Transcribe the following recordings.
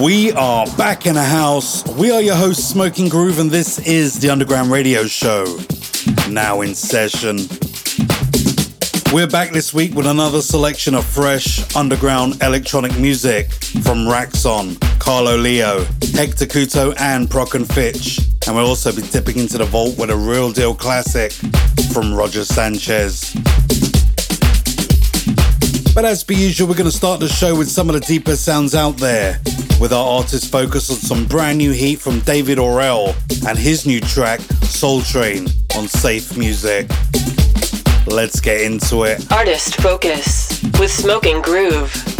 We are back in a house. We are your hosts, Smoking Groove, and this is the Underground Radio Show. Now in session. We're back this week with another selection of fresh underground electronic music from Raxon, Carlo Leo, Hector Couto, and Prok and Fitch. And we'll also be dipping into the vault with a real deal classic from Roger Sanchez. But as per usual, we're going to start the show with some of the deeper sounds out there, with our artist focus on some brand new heat from David Orell and his new track, Soul Train, on Safe Music. Let's get into it. Artist Focus with Smoking Groove.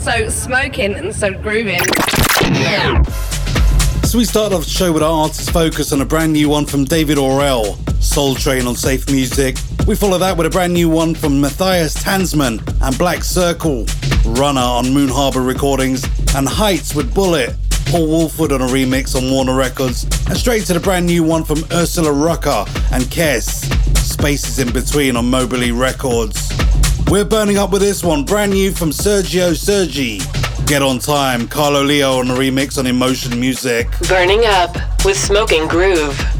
So smoking and so grooving. So we start off the show with our artist focus on a brand new one from David Orell, Soul Train on Safe Music. We follow that with a brand new one from Matthias Tanzmann and Black Circle, Runner on Moon Harbour Recordings, and Heights with Bullet, Paul Woolford on a remix on Warner Records, and straight to the brand new one from Ursula Rucker and Kes, Spaces in Between on Mobley Records. We're burning up with this one, brand new from Sergio Sergi. Get on time, Carlo Leo on a remix on Emotion Music. Burning up with Smoking Groove.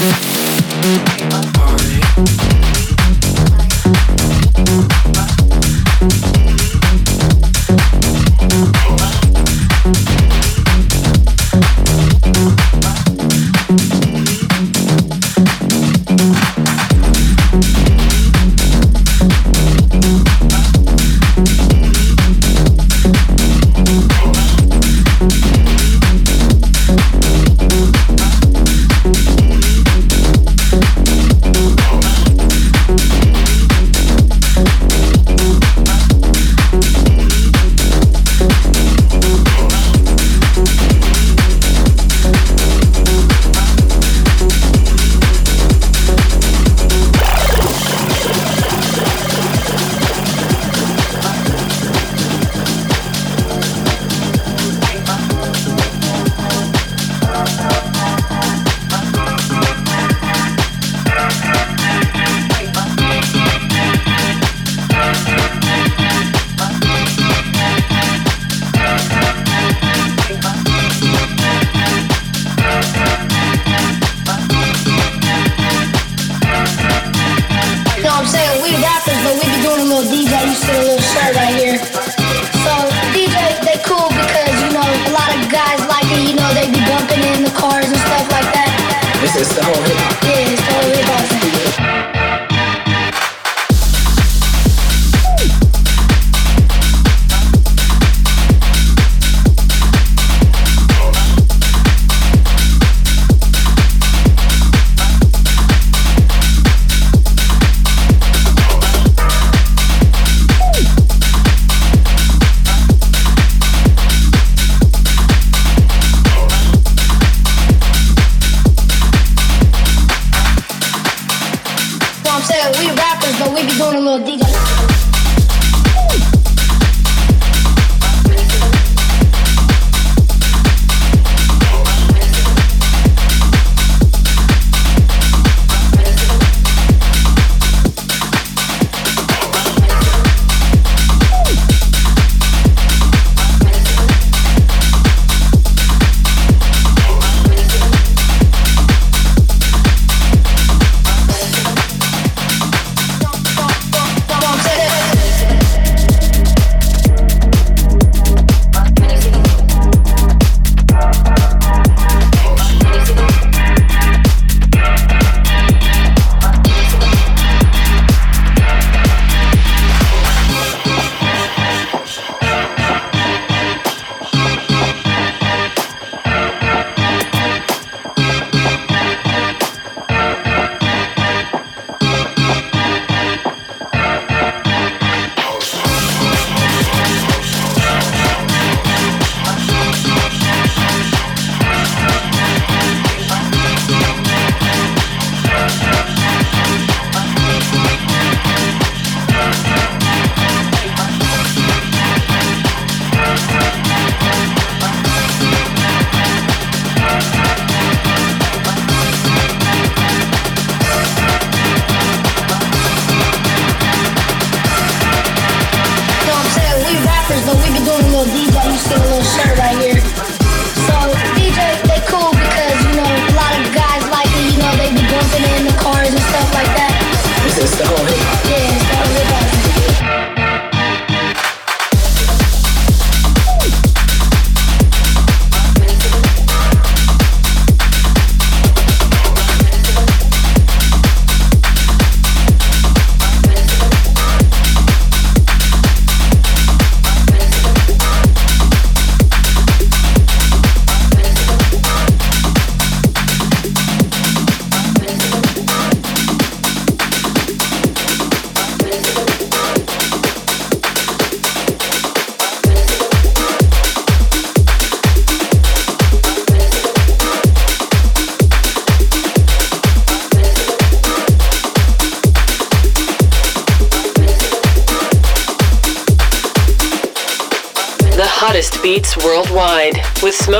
One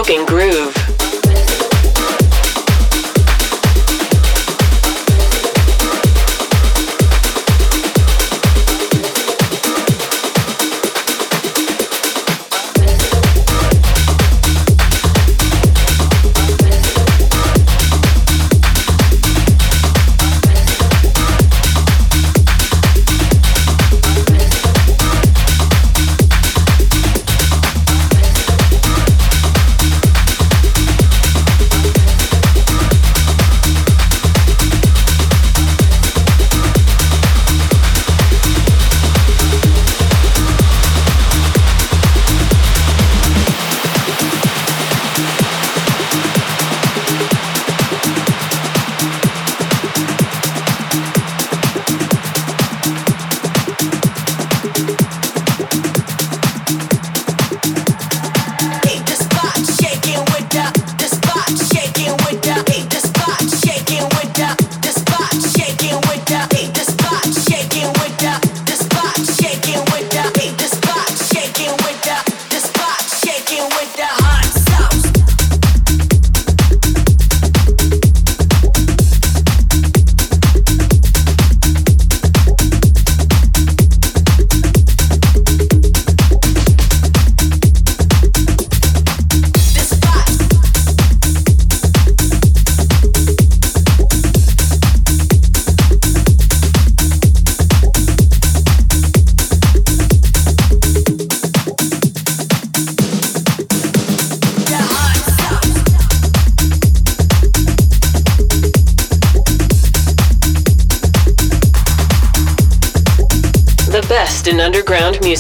Smoking Groove.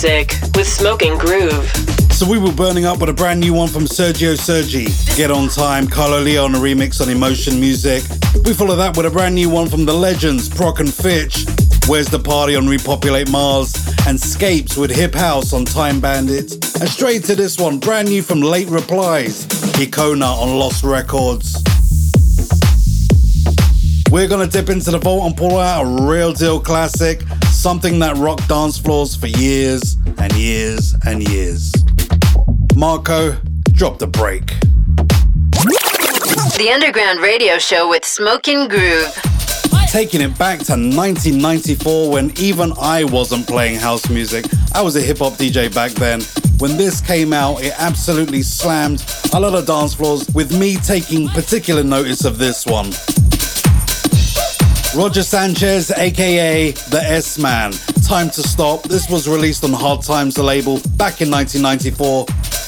Music with Smoking Groove. So we were burning up with a brand new one from Sergio Sergi. Get on time, Carlo Leon, a remix on Emotion Music. We follow that with a brand new one from the legends, Prok and Fitch. Where's the party on Repopulate Mars? And Scapes with Hip House on Time Bandit. And straight to this one, brand new from Late Replies, Hikona on Lost Records. We're gonna dip into the vault and pull out a real deal classic, something that rocked dance floors for years and years and years. Marco, drop the break. The Underground Radio Show with Smoking Groove. Taking it back to 1994 when even I wasn't playing house music. I was a hip hop DJ back then. When this came out, it absolutely slammed a lot of dance floors, with me taking particular notice of this one. Roger Sanchez, aka the S Man. Time to Stop. This was released on Hard Times, the label, back in 1994.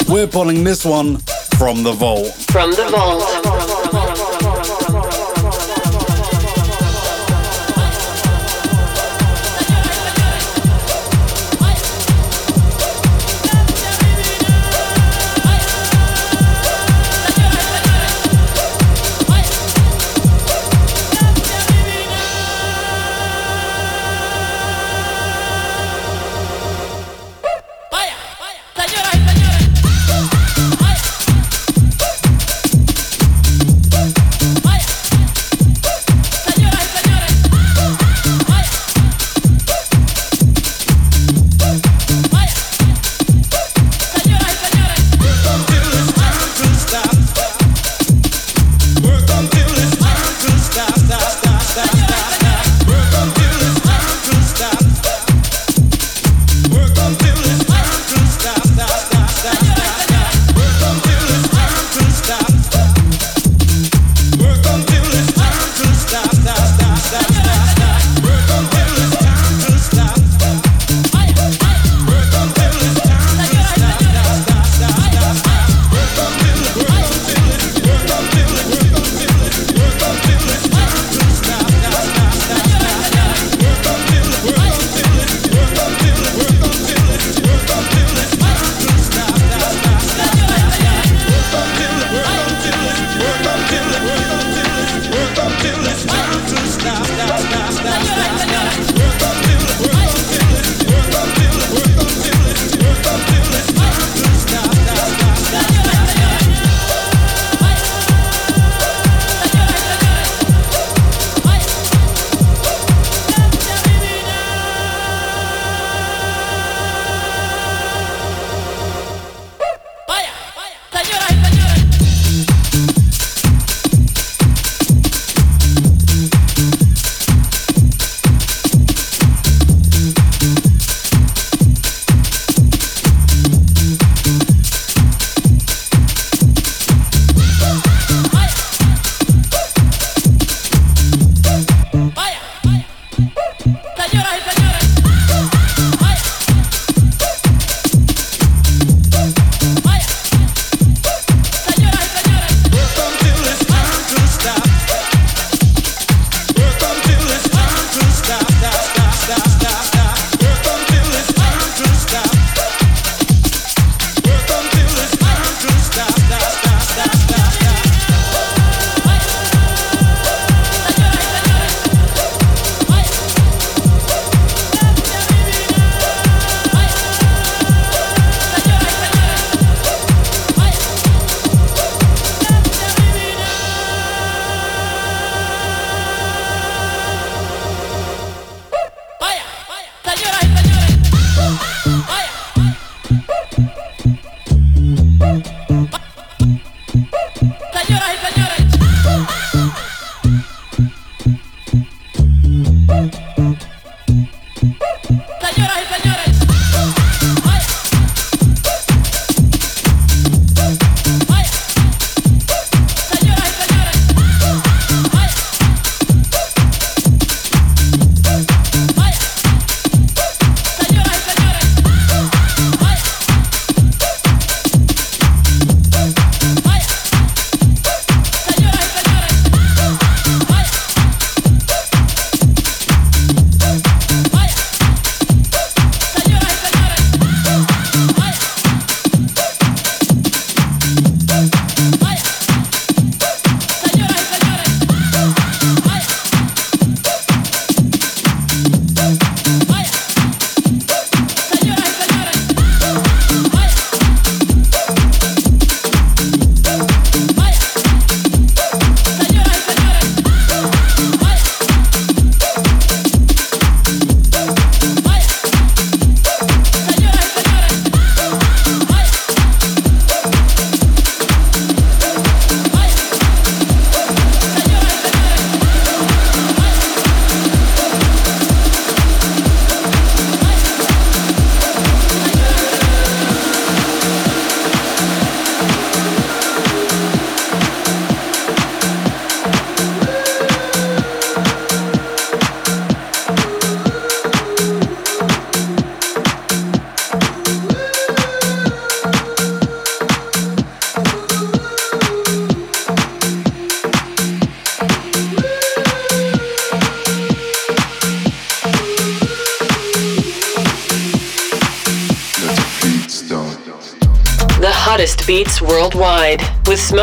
We're pulling this one from the vault. From the vault.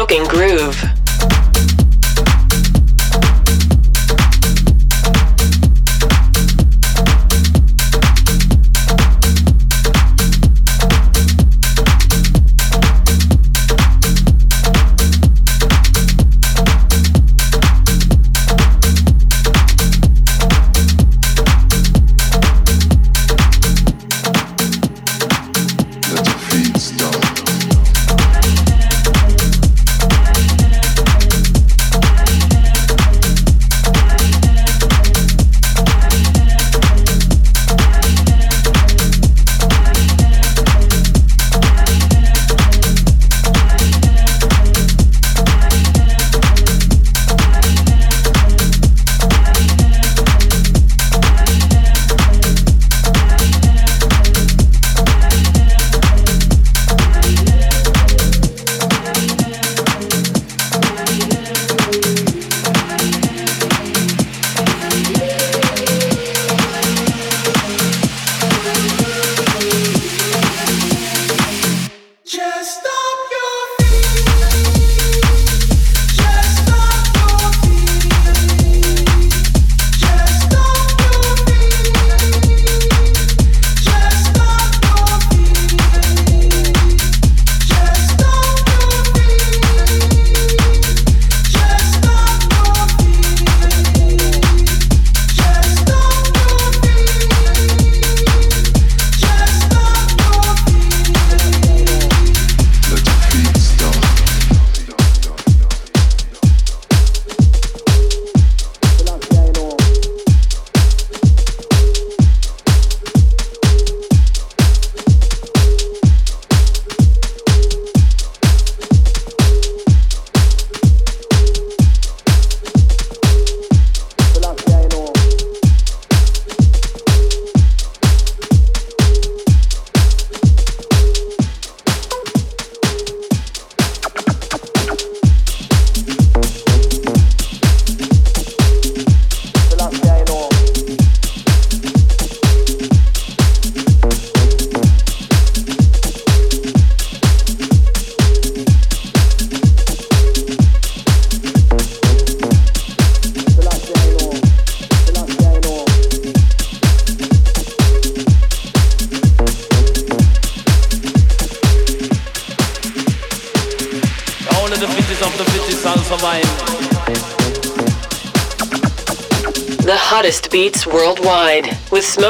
Smoking Groove.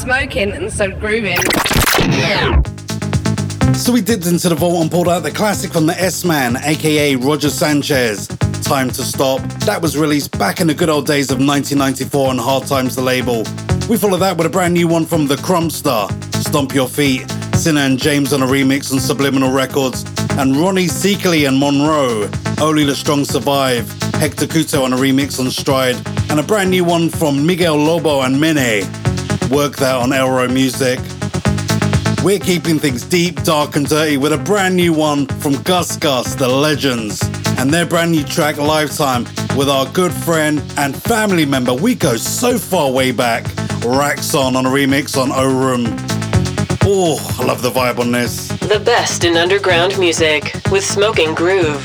Smoking and so grooving. So we dipped into the vault and pulled out the classic from the S Man, aka Roger Sanchez. Time to Stop. That was released back in the good old days of 1994 on Hard Times the label. We follow that with a brand new one from the Crumpster, Stomp Your Feet, Sinner and James on a remix on Subliminal Records, and Ronnie Seekely and Monroe, Only the Strong Survive, Hector Couto on a remix on Stride, and a brand new one from Miguel Lobo and Mene. Work that on Elro Music. We're keeping things deep, dark, and dirty with a brand new one from Gus Gus, The Legends, and their brand new track Lifetime with our good friend and family member. We go so far way back. Raxon on a remix on O Room. Oh, I love the vibe on this. The best in underground music with Smoking Groove.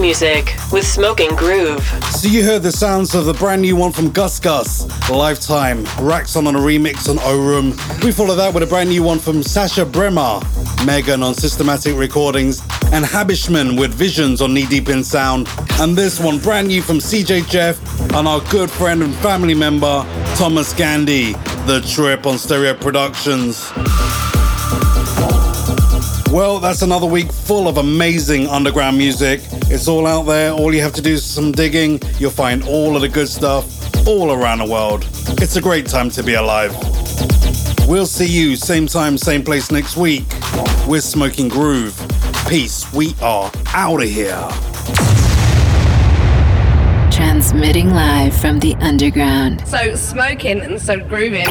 Music with Smoking Groove. So you heard the sounds of the brand new one from Gus Gus, Lifetime, Raxon on a remix on O Room. We follow that with a brand new one from Sascha Braemer, Megan on Systematic Recordings, and Habischman with Visions on Knee Deep in Sound. And this one brand new from CJ Jeff and our good friend and family member Thomas Gandey, The Trip on Stereo Productions. Well, that's another week full of amazing underground music. It's all out there. All you have to do is some digging. You'll find all of the good stuff all around the world. It's a great time to be alive. We'll see you same time, same place next week. We're Smoking Groove. Peace. We are out of here. Transmitting live from the underground. So smoking and so grooving.